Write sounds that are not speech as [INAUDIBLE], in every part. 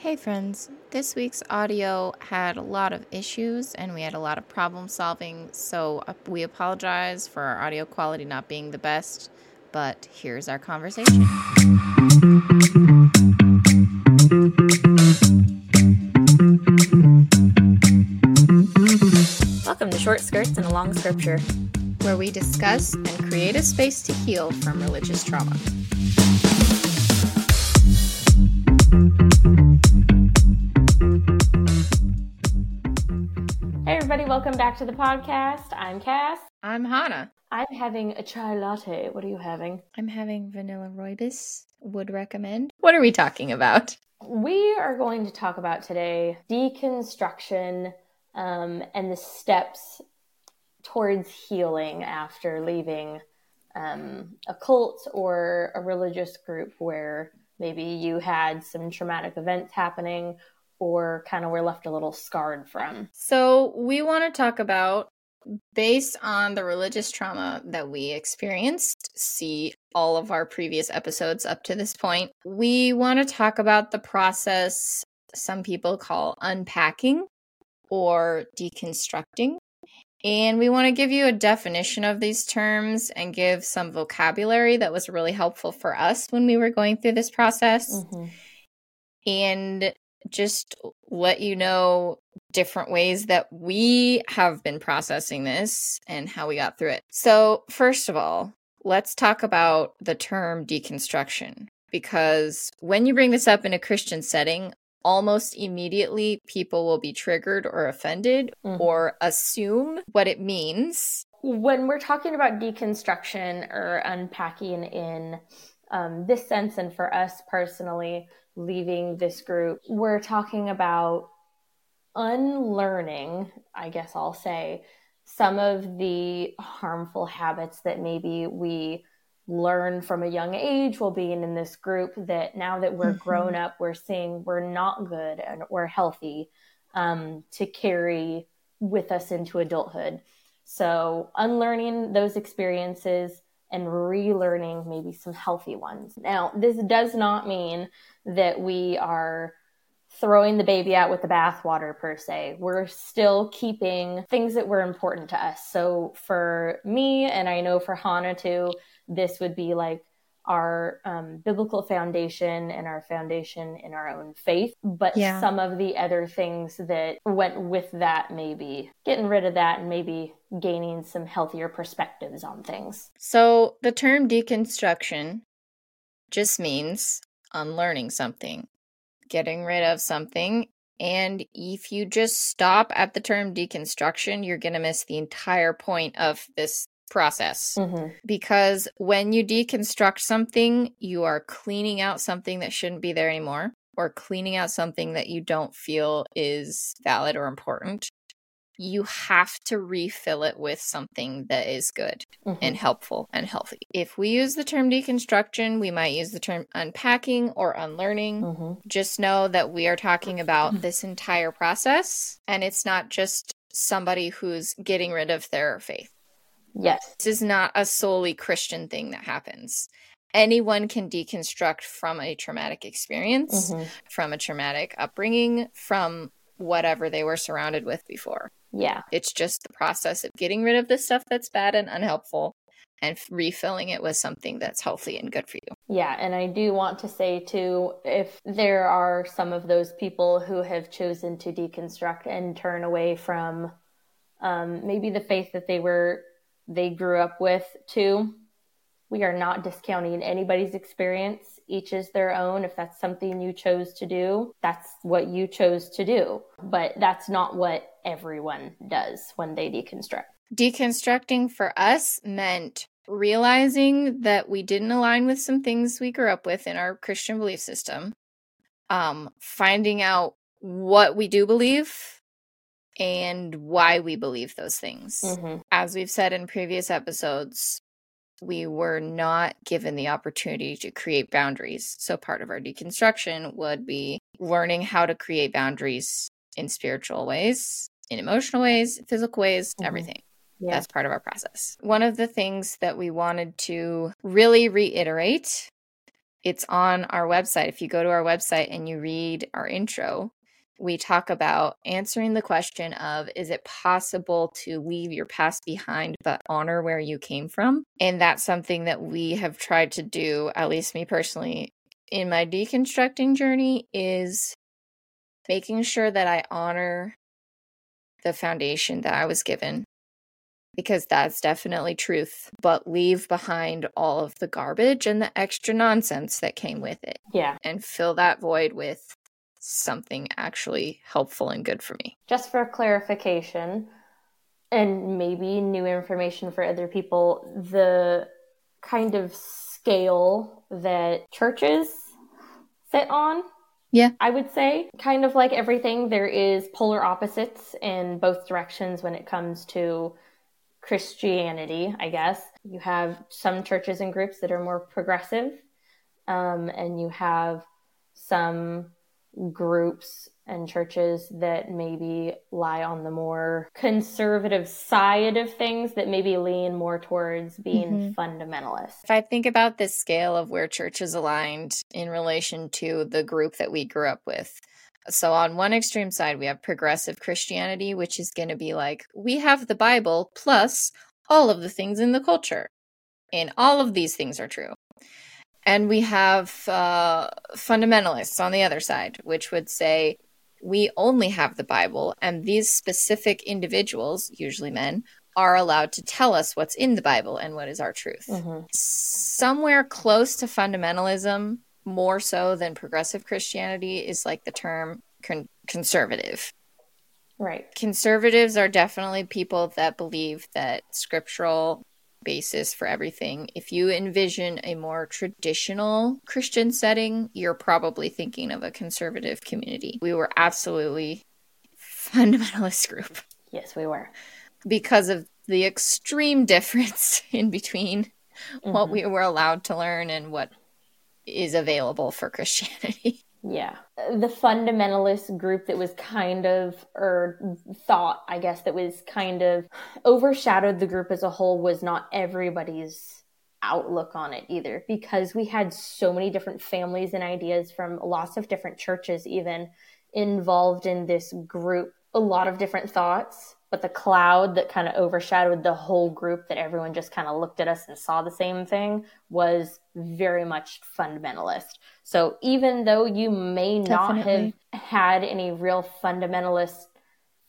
Hey, friends. This week's audio had a lot of issues and we had a lot of problem solving, so uh, we apologize for our audio quality not being the best, but here's our conversation. Welcome to Short Skirts and a Long Scripture. where we discuss and create a space to heal from religious trauma. Everybody, welcome back to the podcast. I'm Cas. I'm Hana. I'm having a chai latte. What are you having? I'm having vanilla rooibos. Would recommend. What are we talking about? We are going to talk about today deconstruction um, and the steps towards healing after leaving um, a cult or a religious group where maybe you had some traumatic events happening or kind of were left a little scarred from. So, we want to talk about, based on the religious trauma that we experienced, see all of our previous episodes up to this point. We want to talk about the process some people call unpacking or deconstructing. And we want to give you a definition of these terms and give some vocabulary that was really helpful for us when we were going through this process. Mm-hmm. and just let you know different ways that we have been processing this and how we got through it. So, first of all, let's talk about the term deconstruction because when you bring this up in a Christian setting, almost immediately people will be triggered or offended Mhm. or assume what it means. when we're talking about deconstruction or unpacking in um, this sense, and for us personally, leaving this group, we're talking about unlearning, I guess I'll say, some of the harmful habits that maybe we learned from a young age while being in this group that now that we're Mhm. grown up, we're seeing we're not good and we're healthy um, to carry with us into adulthood. So, unlearning those experiences and relearning maybe some healthy ones. Now, this does not mean that we are throwing the baby out with the bathwater per se. We're still keeping things that were important to us. So, for me, and I know for Hannah too, this would be like our um, biblical foundation and our foundation in our own faith. But Yeah. some of the other things that went with that, maybe getting rid of that and maybe gaining some healthier perspectives on things. So, the term deconstruction just means unlearning something, getting rid of something. And if you just stop at the term deconstruction, you're going to miss the entire point of this process. Mm-hmm. Because when you deconstruct something, you are cleaning out something that shouldn't be there anymore, or cleaning out something that you don't feel is valid or important. You have to refill it with something that is good and helpful and healthy. If we use the term deconstruction, we might use the term unpacking or unlearning. hmm Just know that we are talking about [LAUGHS] this entire process and it's not just somebody who's getting rid of their faith. Yes. This is not a solely Christian thing that happens. Anyone can deconstruct from a traumatic experience, Mhm. from a traumatic upbringing, from whatever they were surrounded with before. Yeah. It's just the process of getting rid of the stuff that's bad and unhelpful and refilling it with something that's healthy and good for you. Yeah, and I do want to say too if there are some of those people who have chosen to deconstruct and turn away from um, maybe the faith that they were they grew up with too, we are not discounting anybody's experience. Each is their own. If that's something you chose to do, that's what you chose to do. But that's not what everyone does when they deconstruct. Deconstructing for us meant realizing that we didn't align with some things we grew up with in our Christian belief system, um, finding out what we do believe and why we believe those things. Mm-hmm. As we've said in previous episodes, we were not given the opportunity to create boundaries. So, part of our deconstruction would be learning how to create boundaries in spiritual ways, in emotional ways, physical ways, Mhm. everything. Yeah. That's part of our process. One of the things that we wanted to really reiterate It's on our website. If you go to our website and you read our intro, we talk about answering the question of is it possible to leave your past behind but honor where you came from? And that's something that we have tried to do, at least me personally, in my deconstructing journey is making sure that I honor the foundation that I was given because that's definitely truth, but leave behind all of the garbage and the extra nonsense that came with it. Yeah. And fill that void with something actually helpful and good for me. Just for clarification, and maybe new information for other people, the kind of scale that churches sit on. Yeah. I would say, kind of like everything, there is polar opposites in both directions when it comes to Christianity, I guess. You have some churches and groups that are more progressive, um, and you have some groups and churches that maybe lie on the more conservative side of things that maybe lean more towards being mm-hmm. fundamentalist. If I think about this scale of where churches aligned in relation to the group that we grew up with, so on one extreme side, we have progressive Christianity, which is going to be like, we have the Bible plus all of the things in the culture. And all of these things are true. And we have uh, fundamentalists on the other side, which would say we only have the Bible, and these specific individuals, usually men, are allowed to tell us what's in the Bible and what is our truth. Mm-hmm. Somewhere close to fundamentalism, more so than progressive Christianity, is like the term con- conservative. Right. Conservatives are definitely people that believe that scriptural basis for everything. If you envision a more traditional Christian setting, you're probably thinking of a conservative community. We were absolutely fundamentalist group. Yes, we were. Because of the extreme difference [LAUGHS] in between mm-hmm. what we were allowed to learn and what is available for Christianity. Yeah. The fundamentalist group that was kind of, or thought, I guess, that was kind of overshadowed the group as a whole was not everybody's outlook on it either, because we had so many different families and ideas from lots of different churches, even involved in this group. A lot of different thoughts, but the cloud that kind of overshadowed the whole group that everyone just kind of looked at us and saw the same thing was very much fundamentalist. So even though you may not Definitely. have had any real fundamentalist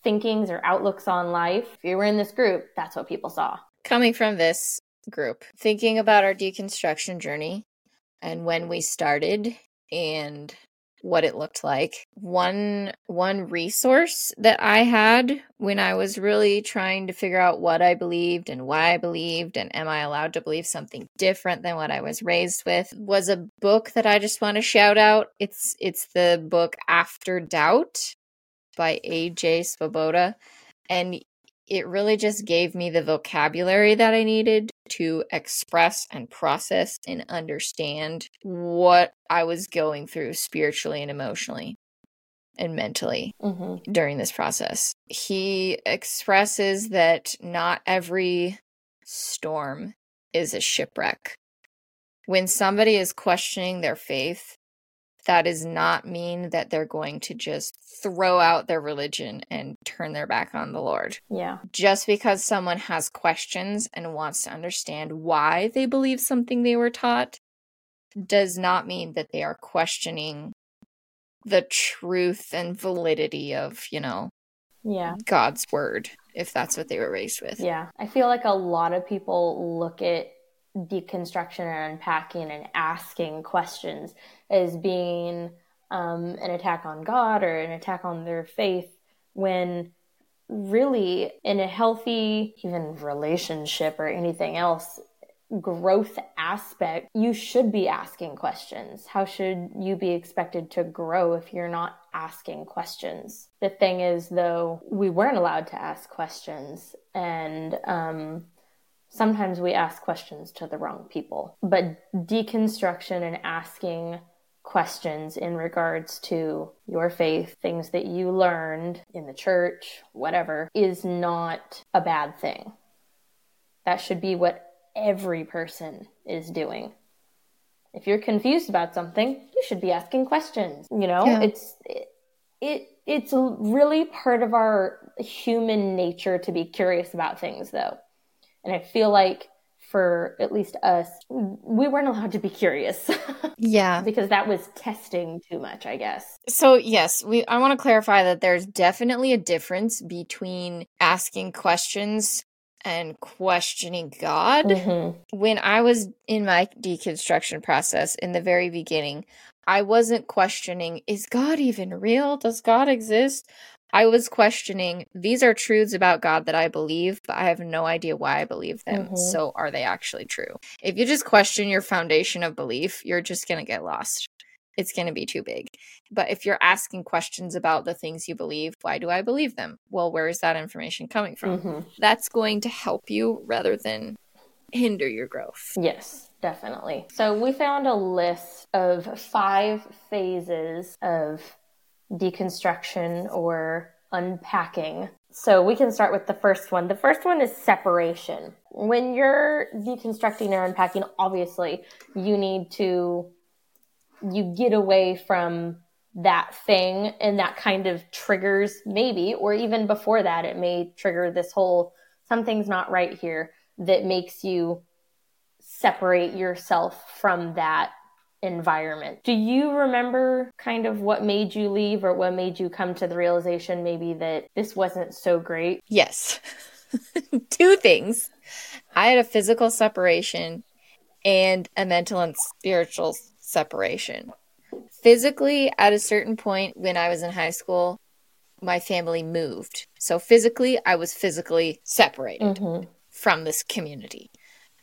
thinkings or outlooks on life, if you were in this group, that's what people saw. Coming from this group, thinking about our deconstruction journey and when we started and what it looked like. One one resource that I had when I was really trying to figure out what I believed and why I believed and am I allowed to believe something different than what I was raised with was a book that I just want to shout out. It's it's the book After Doubt by AJ Swoboda and it really just gave me the vocabulary that I needed to express and process and understand what I was going through spiritually and emotionally and mentally mm-hmm. during this process. He expresses that not every storm is a shipwreck. When somebody is questioning their faith, that does not mean that they're going to just throw out their religion and turn their back on the Lord. Yeah. Just because someone has questions and wants to understand why they believe something they were taught does not mean that they are questioning the truth and validity of, you know, yeah, God's word if that's what they were raised with. Yeah. I feel like a lot of people look at deconstruction and unpacking and asking questions as being um, an attack on God or an attack on their faith when really in a healthy even relationship or anything else growth aspect you should be asking questions. How should you be expected to grow if you're not asking questions? The thing is though we weren't allowed to ask questions and um, sometimes we ask questions to the wrong people. But deconstruction and asking questions in regards to your faith, things that you learned in the church, whatever, is not a bad thing. That should be what every person is doing. if you're confused about something, you should be asking questions. You know, Yeah. it's it, it it's really part of our human nature to be curious about things though. And I feel like for at least us, we weren't allowed to be curious [LAUGHS] Yeah. because that was testing too much, I guess. So yes, we I want to clarify that there's definitely a difference between asking questions and questioning God. Mhm. When I was in my deconstruction process in the very beginning, I wasn't questioning is God even real? Does God exist? I was questioning these are truths about God that I believe, but I have no idea why I believe them. Mhm. So are they actually true? If you just question your foundation of belief, you're just going to get lost. It's going to be too big. But if you're asking questions about the things you believe, why do I believe them? Well, where is that information coming from? Mhm. That's going to help you rather than hinder your growth. Yes, definitely. So we found a list of five phases of deconstruction or unpacking. So we can start with the first one. The first one is separation. When you're deconstructing or unpacking, obviously you need to you get away from that thing and that kind of triggers maybe or even before that it may trigger this whole something's not right here that makes you separate yourself from that environment. Do you remember kind of what made you leave or what made you come to the realization maybe that this wasn't so great? Yes. [LAUGHS] Two things. I had a physical separation and a mental and spiritual separation. Physically, at a certain point when I was in high school, my family moved. So physically, I was physically separated Mhm. from this community.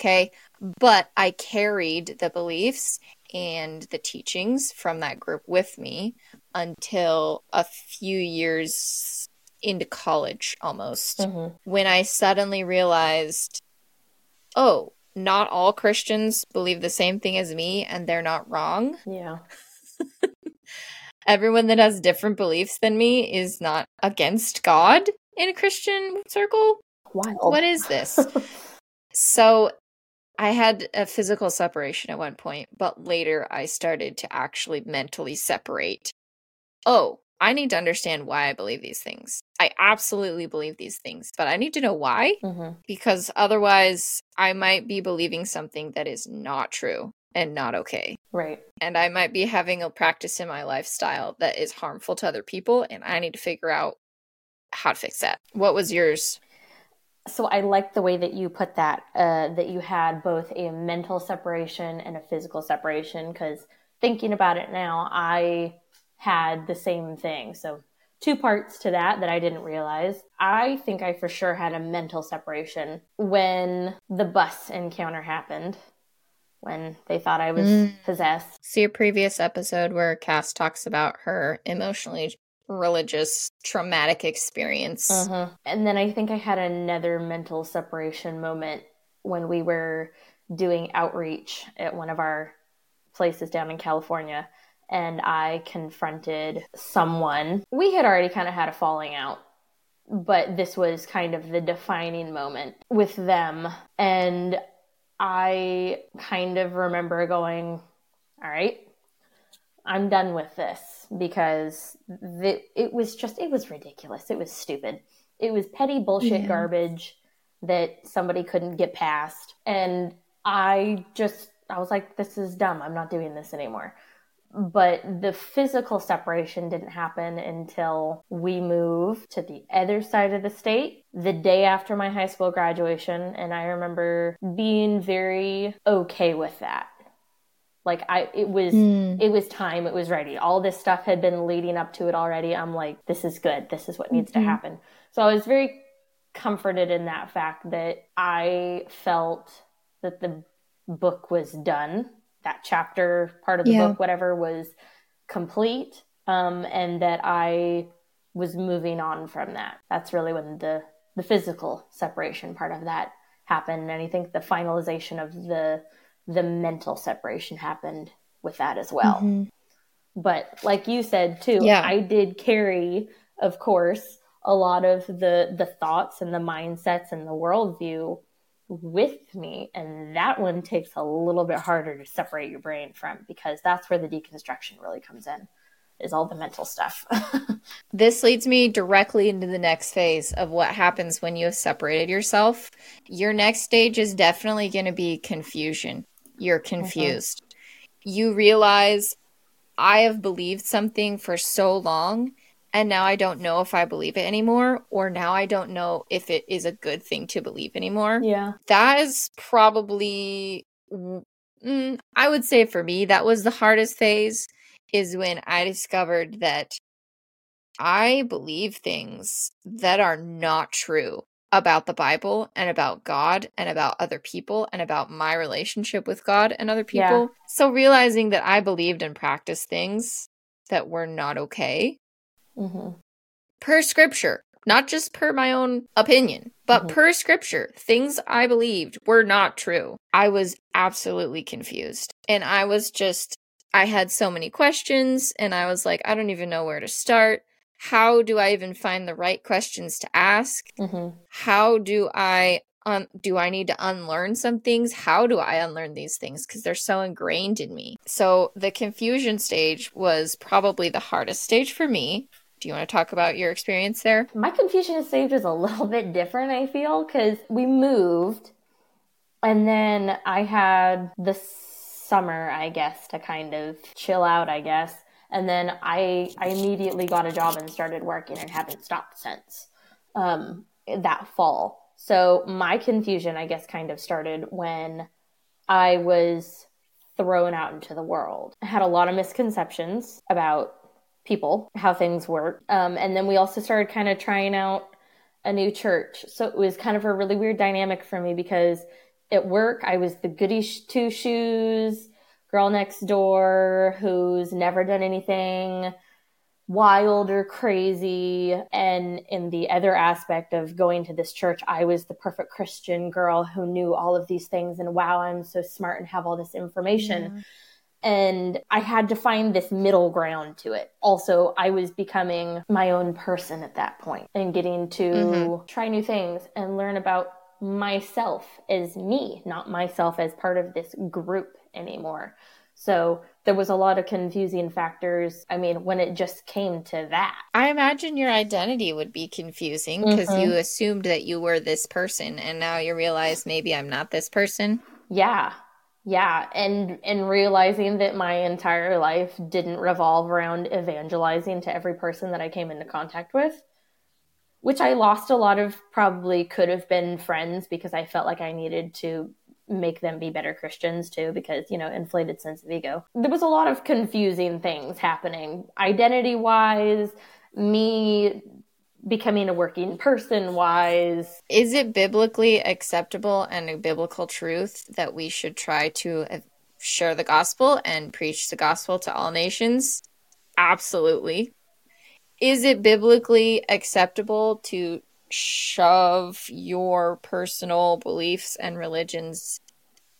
Okay. But I carried the beliefs and the teachings from that group with me until a few years into college almost Mhm. when I suddenly realized, oh, not all Christians believe the same thing as me and they're not wrong. Yeah. [LAUGHS] Everyone that has different beliefs than me is not against God in a Christian circle. Wild. What is this? [LAUGHS] So I had a physical separation at one point, but later I started to actually mentally separate. Oh, I need to understand why I believe these things. I absolutely believe these things, but I need to know why Mhm. because otherwise I might be believing something that is not true and not okay. Right. And I might be having a practice in my lifestyle that is harmful to other people, and I need to figure out how to fix that. What was yours? So I like the way that you put that, uh, that you had both a mental separation and a physical separation. Because thinking about it now, I had the same thing. So two parts to that that I didn't realize. I think I for sure had a mental separation when the bus encounter happened, when they thought I was Mm. possessed. See a previous episode where Cas talks about her emotionally religious traumatic experience. Mhm. And then I think I had another mental separation moment when we were doing outreach at one of our places down in California. And I confronted someone. We had already kind of had a falling out, but this was kind of the defining moment with them. And I kind of remember going, All right, I'm done with this because the, it was just, it was ridiculous. It was stupid. It was petty bullshit Yeah. garbage that somebody couldn't get past. And I just, I was like, this is dumb. I'm not doing this anymore. But the physical separation didn't happen until we moved to the other side of the state the day after my high school graduation. And I remember being very okay with that. Like I, it was, Mm. it was time. It was ready. All this stuff had been leading up to it already. I'm like, this is good. This is what needs to Mhm. happen. So I was very comforted in that fact that I felt that the book was done. That chapter, part of the Yeah. book, whatever, was complete. Um, and that I was moving on from that. That's really when the the physical separation part of that happened. And I think the finalization of the the mental separation happened with that as well. Mhm. But like you said too, Yeah. I did carry, of course, a lot of the the thoughts and the mindsets and the worldview with me. And that one takes a little bit harder to separate your brain from because that's where the deconstruction really comes in is all the mental stuff. [LAUGHS] this leads me directly into the next phase of what happens when you have separated yourself. Your next stage is definitely going to be confusion. You're mm-hmm. confused. Mm-hmm. You realize I have believed something for so long and now I don't know if I believe it anymore, or now I don't know if it is a good thing to believe anymore. Yeah. That is probably, mm, I would say for me, that was the hardest phase, is when I discovered that I believe things that are not true about the Bible and about God and about other people and about my relationship with God and other people. Yeah. So realizing that I believed and practiced things that were not okay mm-hmm. per scripture, not just per my own opinion, but mm-hmm. per scripture, things I believed were not true. I was absolutely confused. And I was just, I had so many questions, and I was like, I don't even know where to start. How do I even find the right questions to ask? Mm-hmm. How do I um, do I need to unlearn some things? How do I unlearn these things? Because they're so ingrained in me. So the confusion stage was probably the hardest stage for me. Do you want to talk about your experience there? My confusion stage was a [LAUGHS] little bit different, I feel, because we moved and then I had the summer, I guess, to kind of chill out, I guess. And then I I immediately got a job and started working and haven't stopped since um, that fall. So my confusion, I guess, kind of started when I was thrown out into the world. I had a lot of misconceptions about people, how things work. Um, and then we also started kind of trying out a new church. So it was kind of a really weird dynamic for me because at work, I was the goody two shoes girl next door who's never done anything wild or crazy. And in the other aspect of going to this church, I was the perfect Christian girl who knew all of these things. And wow, I'm so smart and have all this information. Yeah and I had to find this middle ground to it. Also, I was becoming my own person at that point and getting to mm-hmm. try new things and learn about myself as me, not myself as part of this group anymore. So there was a lot of confusing factors. I mean, when it just came to that. I imagine your identity would be confusing because mm-hmm. you assumed that you were this person and now you realize maybe I'm not this person. Yeah yeah and and realizing that my entire life didn't revolve around evangelizing to every person that i came into contact with which i lost a lot of probably could have been friends because i felt like i needed to make them be better christians too because you know inflated sense of ego there was a lot of confusing things happening identity wise me becoming a working person wise. Is it biblically acceptable and a biblical truth that we should try to uh, share the gospel and preach the gospel to all nations? Absolutely. Is it biblically acceptable to shove your personal beliefs and religions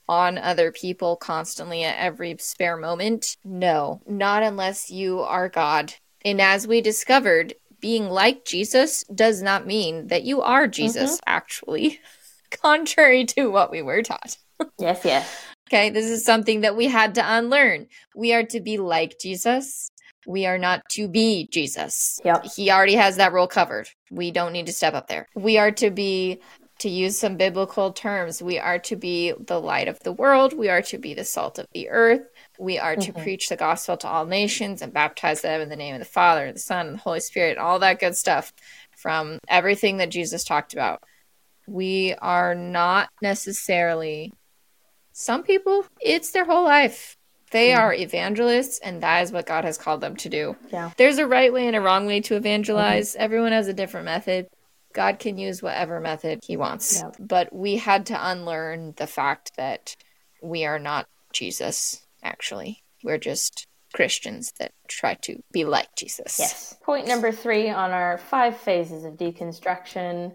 on other people constantly at every spare moment? No, not unless you are God. And as we discovered, being like Jesus does not mean that you are Jesus, mm-hmm. actually, [LAUGHS] contrary to what we were taught. [LAUGHS] yes, yes. Okay, this is something that we had to unlearn. We are to be like Jesus. We are not to be Jesus. Yep. He already has that role covered. We don't need to step up there. We are to be to use some biblical terms, we are to be the light of the world. We are to be the salt of the earth. We are to mm-hmm. preach the gospel to all nations and baptize them in the name of the Father, the Son, and the Holy Spirit, all that good stuff from everything that Jesus talked about. We are not necessarily, some people, it's their whole life. They mm-hmm. are evangelists, and that is what God has called them to do. Yeah. There's a right way and a wrong way to evangelize. Mm-hmm. Everyone has a different method. God can use whatever method he wants. Yep. But we had to unlearn the fact that we are not Jesus, actually. We're just Christians that try to be like Jesus. Yes. Point number three on our five phases of deconstruction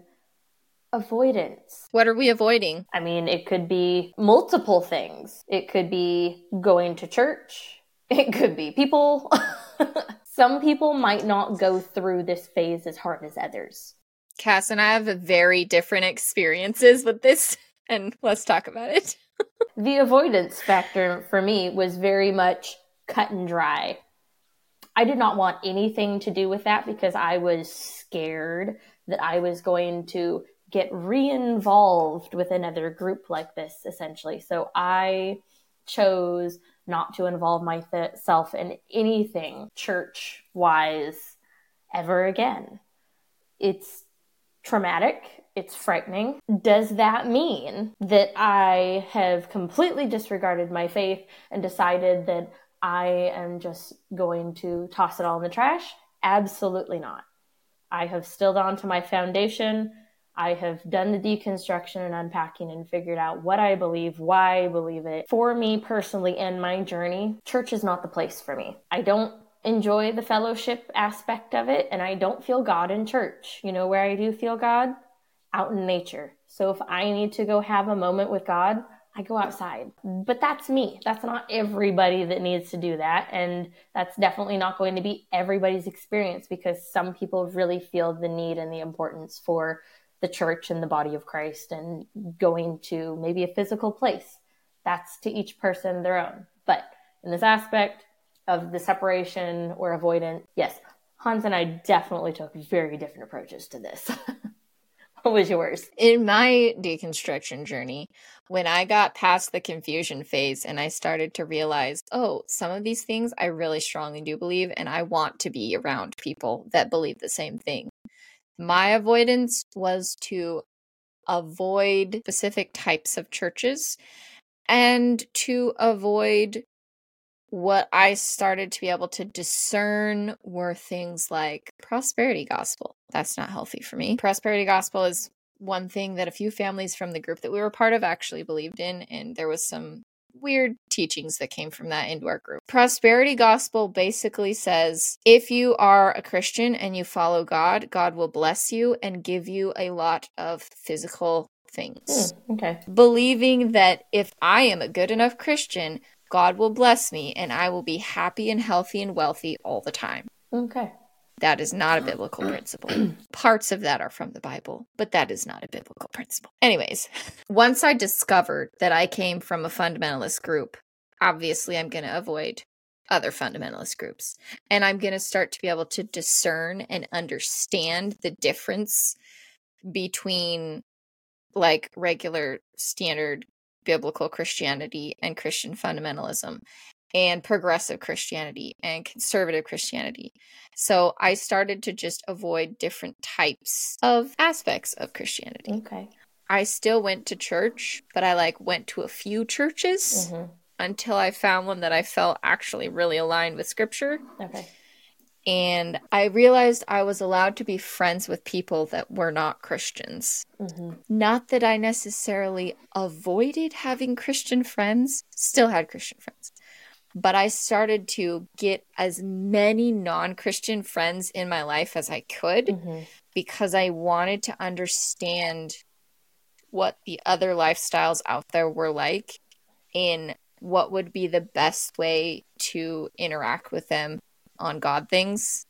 avoidance. What are we avoiding? I mean, it could be multiple things. It could be going to church, it could be people. [LAUGHS] Some people might not go through this phase as hard as others. Cas and I have very different experiences with this [LAUGHS] and let's talk about it. [LAUGHS] the avoidance factor for me was very much cut and dry. I did not want anything to do with that because I was scared that I was going to get re-involved with another group like this essentially. So I chose not to involve myself in anything church wise ever again. It's traumatic. It's frightening. Does that mean that I have completely disregarded my faith and decided that I am just going to toss it all in the trash? Absolutely not. I have still gone to my foundation. I have done the deconstruction and unpacking and figured out what I believe, why I believe it. For me personally and my journey, church is not the place for me. I don't enjoy the fellowship aspect of it and I don't feel God in church. You know where I do feel God? Out in nature. So if I need to go have a moment with God, I go outside. But that's me. That's not everybody that needs to do that. And that's definitely not going to be everybody's experience because some people really feel the need and the importance for the church and the body of Christ and going to maybe a physical place. That's to each person their own. But in this aspect of the separation or avoidance, yes, Hana and I definitely took very different approaches to this. [LAUGHS] what was yours? In my deconstruction journey, when I got past the confusion phase and I started to realize, oh, some of these things I really strongly do believe, and I want to be around people that believe the same thing. My avoidance was to avoid specific types of churches and to avoid what I started to be able to discern were things like prosperity gospel. That's not healthy for me. Prosperity gospel is one thing that a few families from the group that we were part of actually believed in, and there was some weird teachings that came from that into our group. Prosperity gospel basically says if you are a Christian and you follow God, God will bless you and give you a lot of physical things. Mm, okay. Believing that if I am a good enough Christian, God will bless me and I will be happy and healthy and wealthy all the time. Okay. That is not a biblical principle. [CLEARS THROAT] Parts of that are from the Bible, but that is not a biblical principle. Anyways, [LAUGHS] once I discovered that I came from a fundamentalist group, obviously I'm going to avoid other fundamentalist groups. And I'm going to start to be able to discern and understand the difference between like regular standard biblical Christianity and Christian fundamentalism and progressive Christianity and conservative Christianity. So I started to just avoid different types of aspects of Christianity. Okay. I still went to church, but I like went to a few churches mm-hmm. until I found one that I felt actually really aligned with scripture. Okay. And I realized I was allowed to be friends with people that were not Christians. Mm-hmm. Not that I necessarily avoided having Christian friends, still had Christian friends but I started to get as many non Christian friends in my life as I could mm-hmm. because I wanted to understand what the other lifestyles out there were like and what would be the best way to interact with them on God things.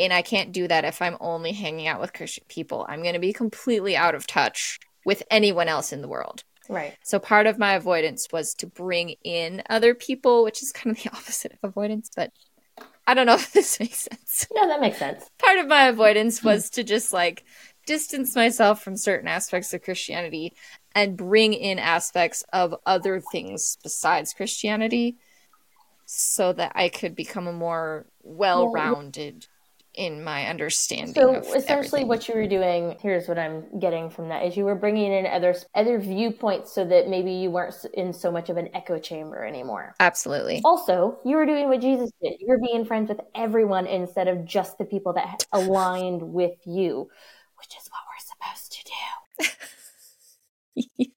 And I can't do that if I'm only hanging out with Christian people. I'm going to be completely out of touch with anyone else in the world. Right. So part of my avoidance was to bring in other people, which is kind of the [LAUGHS] opposite of avoidance, but I don't know [LAUGHS] if this makes sense. No, that makes sense. Part of my avoidance was to just like distance myself from certain aspects of Christianity and bring in aspects of other things besides Christianity so that I could become a more well-rounded in my understanding. So essentially, everything. what you were doing here's what I'm getting from that is you were bringing in other other viewpoints so that maybe you weren't in so much of an echo chamber anymore. Absolutely. Also, you were doing what Jesus did. You were being friends with everyone instead of just the people that [LAUGHS] aligned with you, which is what we're supposed to do. [LAUGHS]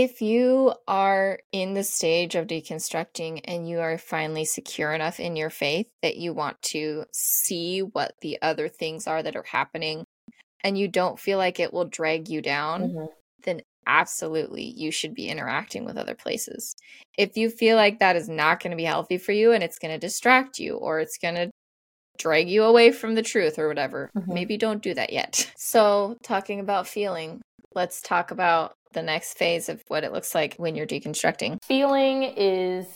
If you are in the stage of deconstructing and you are finally secure enough in your faith that you want to see what the other things are that are happening and you don't feel like it will drag you down, mm-hmm. then absolutely you should be interacting with other places. If you feel like that is not going to be healthy for you and it's going to distract you or it's going to drag you away from the truth or whatever, mm-hmm. maybe don't do that yet. [LAUGHS] So, talking about feeling, let's talk about the next phase of what it looks like when you're deconstructing. Feeling is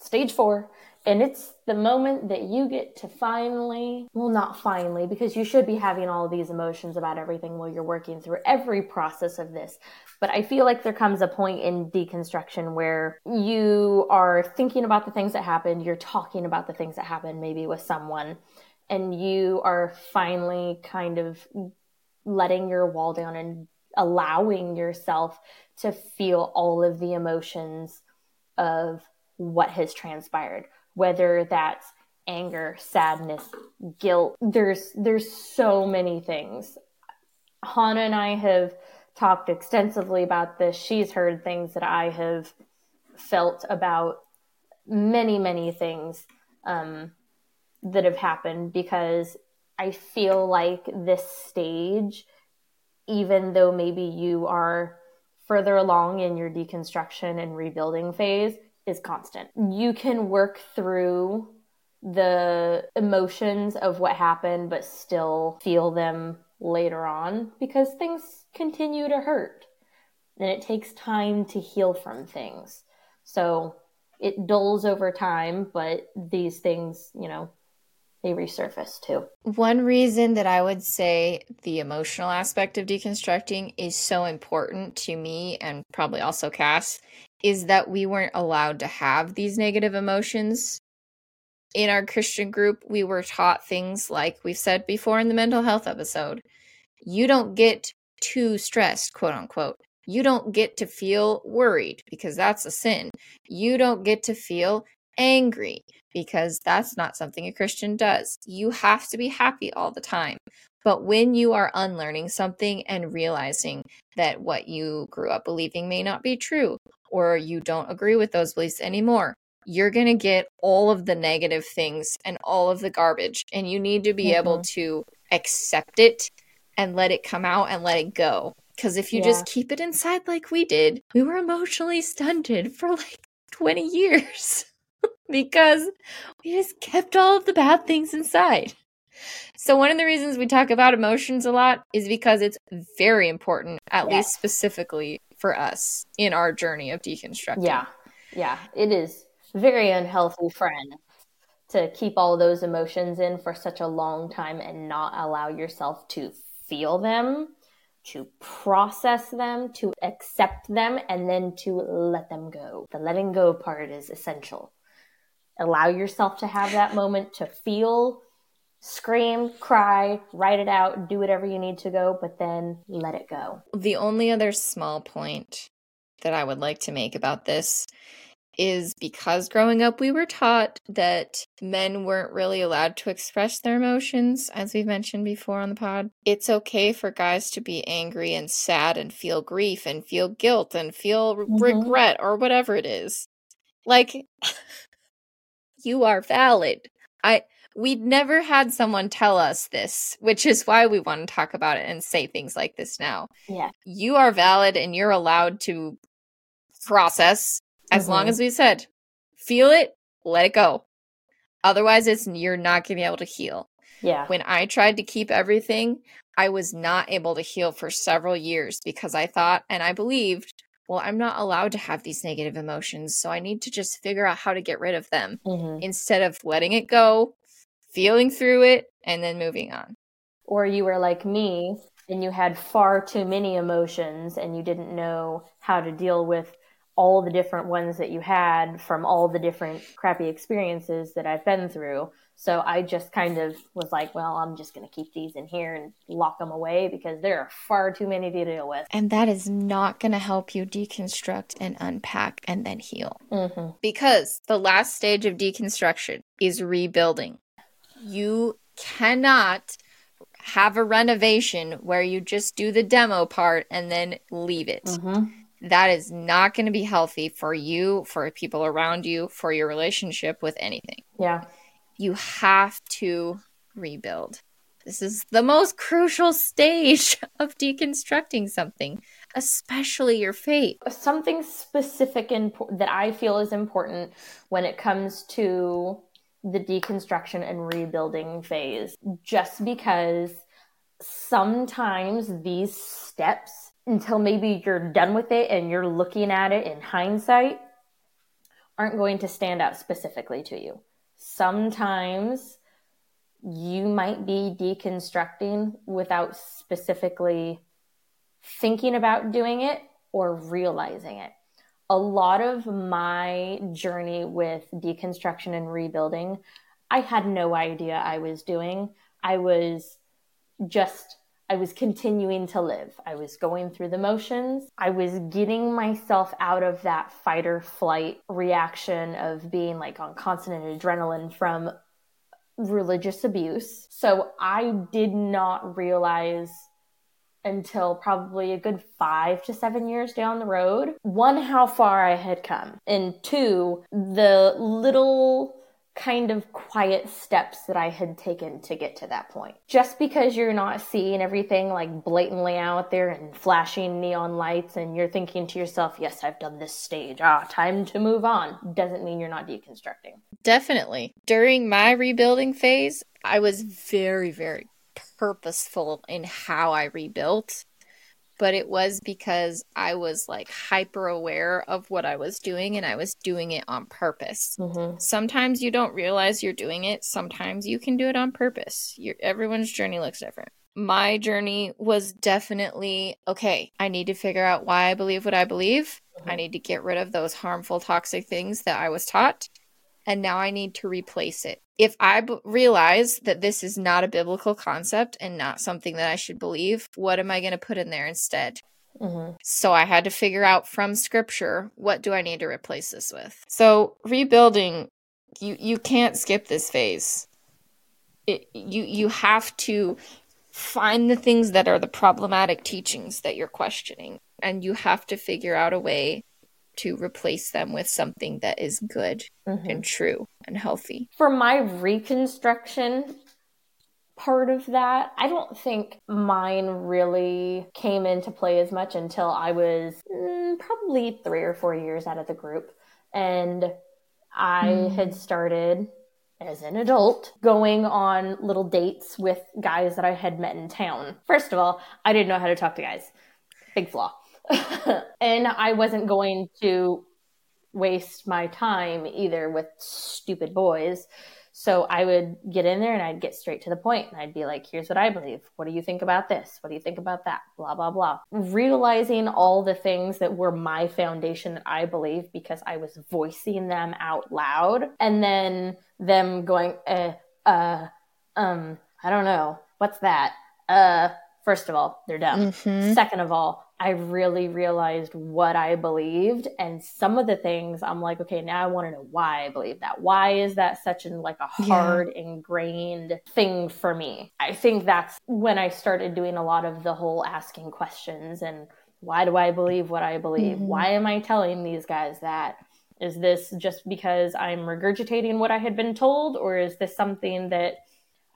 stage four. And it's the moment that you get to finally, well, not finally, because you should be having all these emotions about everything while you're working through every process of this. But I feel like there comes a point in deconstruction where you are thinking about the things that happened, you're talking about the things that happened, maybe with someone, and you are finally kind of letting your wall down and allowing yourself to feel all of the emotions of what has transpired whether that's anger, sadness, guilt. There's there's so many things. Hana and I have talked extensively about this. She's heard things that I have felt about many, many things um, that have happened because I feel like this stage, even though maybe you are further along in your deconstruction and rebuilding phase, is constant. You can work through the emotions of what happened, but still feel them later on because things continue to hurt and it takes time to heal from things. So it dulls over time, but these things, you know, they resurface too. One reason that I would say the emotional aspect of deconstructing is so important to me and probably also Cas is that we weren't allowed to have these negative emotions. In our Christian group, we were taught things like we've said before in the mental health episode you don't get too stressed, quote unquote. You don't get to feel worried because that's a sin. You don't get to feel angry because that's not something a Christian does. You have to be happy all the time. But when you are unlearning something and realizing that what you grew up believing may not be true, or you don't agree with those beliefs anymore, you're going to get all of the negative things and all of the garbage. And you need to be mm-hmm. able to accept it and let it come out and let it go. Because if you yeah. just keep it inside like we did, we were emotionally stunted for like 20 years because we just kept all of the bad things inside. So, one of the reasons we talk about emotions a lot is because it's very important, at yes. least specifically for us in our journey of deconstructing. Yeah. Yeah. It is very unhealthy, friend, to keep all those emotions in for such a long time and not allow yourself to feel them, to process them, to accept them, and then to let them go. The letting go part is essential. Allow yourself to have that moment to feel scream, cry, write it out, do whatever you need to go, but then let it go. The only other small point that I would like to make about this is because growing up we were taught that men weren't really allowed to express their emotions, as we've mentioned before on the pod. It's okay for guys to be angry and sad and feel grief and feel guilt and feel mm-hmm. regret or whatever it is. Like, you are valid. I we'd never had someone tell us this, which is why we want to talk about it and say things like this now. Yeah. You are valid and you're allowed to process as mm-hmm. long as we said feel it, let it go. Otherwise it's you're not going to be able to heal. Yeah. When I tried to keep everything, I was not able to heal for several years because I thought and I believed well, I'm not allowed to have these negative emotions, so I need to just figure out how to get rid of them mm-hmm. instead of letting it go, feeling through it, and then moving on. Or you were like me and you had far too many emotions and you didn't know how to deal with all the different ones that you had from all the different crappy experiences that I've been through. So I just kind of was like, well, I'm just going to keep these in here and lock them away because there are far too many to deal with. And that is not going to help you deconstruct and unpack and then heal. Mm-hmm. Because the last stage of deconstruction is rebuilding. You cannot have a renovation where you just do the demo part and then leave it. Mm-hmm. That is not going to be healthy for you, for people around you, for your relationship with anything. Yeah. You have to rebuild. This is the most crucial stage [LAUGHS] of deconstructing something, especially your faith. Something specific in, that I feel is important when it comes to the deconstruction and rebuilding phase just because sometimes these steps until maybe you're done with it and you're looking at it in hindsight aren't going to stand out specifically to you. Sometimes you might be deconstructing without specifically thinking about doing it or realizing it. A lot of my journey with deconstruction and rebuilding, I had no idea I was doing. I was just I was continuing to live. I was going through the motions. I was getting myself out of that fight or flight reaction of being like on constant adrenaline from religious abuse. So I did not realize until probably a good five to seven years down the road. One, how far I had come, and two, the little kind of quiet steps that I had taken to get to that point. Just because you're not seeing everything like blatantly out there and flashing neon lights and you're thinking to yourself, yes, I've done this stage, ah, time to move on, doesn't mean you're not deconstructing. Definitely. During my rebuilding phase, I was very, very purposeful in how I rebuilt but it was because I was like hyper aware of what I was doing and I was doing it on purpose. Mm-hmm. Sometimes you don't realize you're doing it, sometimes you can do it on purpose. Your, everyone's journey looks different. My journey was definitely okay, I need to figure out why I believe what I believe. Mm-hmm. I need to get rid of those harmful, toxic things that I was taught and now I need to replace it. If I b- realize that this is not a biblical concept and not something that I should believe, what am I going to put in there instead? Mm-hmm. So I had to figure out from scripture what do I need to replace this with. So rebuilding, you you can't skip this phase. It, you you have to find the things that are the problematic teachings that you're questioning, and you have to figure out a way to replace them with something that is good mm-hmm. and true and healthy. For my reconstruction part of that, I don't think mine really came into play as much until I was mm, probably three or four years out of the group. And I mm. had started as an adult going on little dates with guys that I had met in town. First of all, I didn't know how to talk to guys. Big flaw. [LAUGHS] and I wasn't going to waste my time either with stupid boys. So I would get in there and I'd get straight to the point and I'd be like, here's what I believe. What do you think about this? What do you think about that? Blah, blah, blah. Realizing all the things that were my foundation that I believe because I was voicing them out loud and then them going, eh, uh, um, I don't know. What's that? Uh, first of all, they're dumb. Mm-hmm. Second of all, I really realized what I believed and some of the things I'm like, okay, now I want to know why I believe that. Why is that such an like a hard yeah. ingrained thing for me? I think that's when I started doing a lot of the whole asking questions and why do I believe what I believe? Mm-hmm. Why am I telling these guys that? Is this just because I'm regurgitating what I had been told or is this something that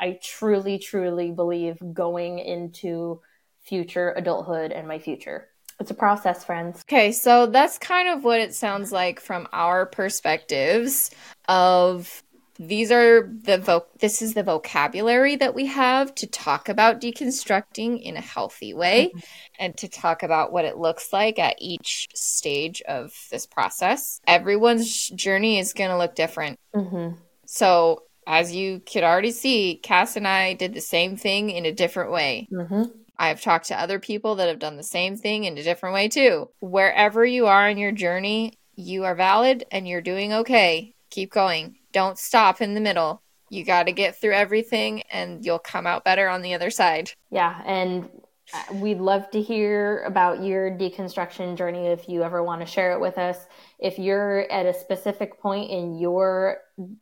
I truly truly believe going into future adulthood and my future. It's a process, friends. Okay, so that's kind of what it sounds like from our perspectives of these are the vo- this is the vocabulary that we have to talk about deconstructing in a healthy way mm-hmm. and to talk about what it looks like at each stage of this process everyone's journey is going to look different mm-hmm. so as you could already see Cas and i did the same thing in a different way mm-hmm. I've talked to other people that have done the same thing in a different way too. Wherever you are in your journey, you are valid and you're doing okay. Keep going. Don't stop in the middle. You got to get through everything and you'll come out better on the other side. Yeah. And uh, we'd love to hear about your deconstruction journey if you ever want to share it with us. If you're at a specific point in your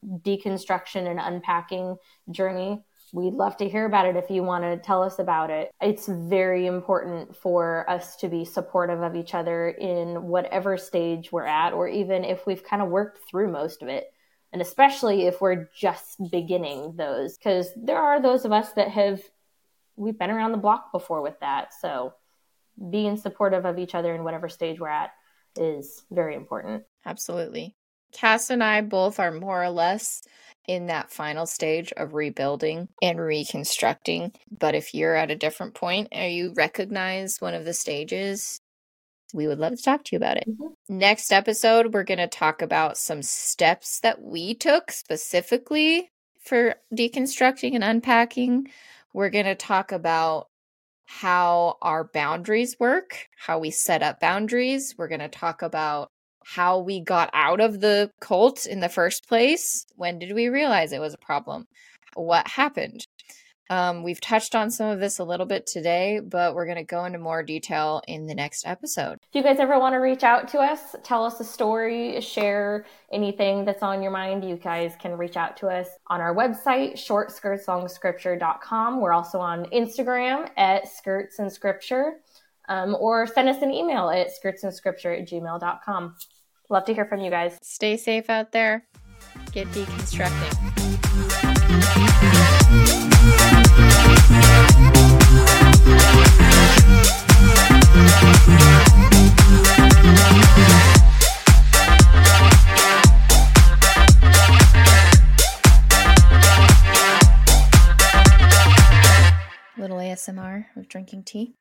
deconstruction and unpacking journey, We'd love to hear about it if you want to tell us about it. It's very important for us to be supportive of each other in whatever stage we're at, or even if we've kind of worked through most of it. And especially if we're just beginning those, because there are those of us that have, we've been around the block before with that. So being supportive of each other in whatever stage we're at is very important. Absolutely. Cas and I both are more or less in that final stage of rebuilding and reconstructing. But if you're at a different point or you recognize one of the stages, we would love to talk to you about it. Mm-hmm. Next episode, we're going to talk about some steps that we took specifically for deconstructing and unpacking. We're going to talk about how our boundaries work, how we set up boundaries. We're going to talk about how we got out of the cult in the first place. When did we realize it was a problem? What happened? Um, we've touched on some of this a little bit today, but we're going to go into more detail in the next episode. If you guys ever want to reach out to us, tell us a story, share anything that's on your mind, you guys can reach out to us on our website, shortskirtslongscripture.com. We're also on Instagram at skirts and scripture, um, or send us an email at skirtsandscripture at gmail.com. Love to hear from you guys. Stay safe out there. Get deconstructing. Little ASMR of drinking tea.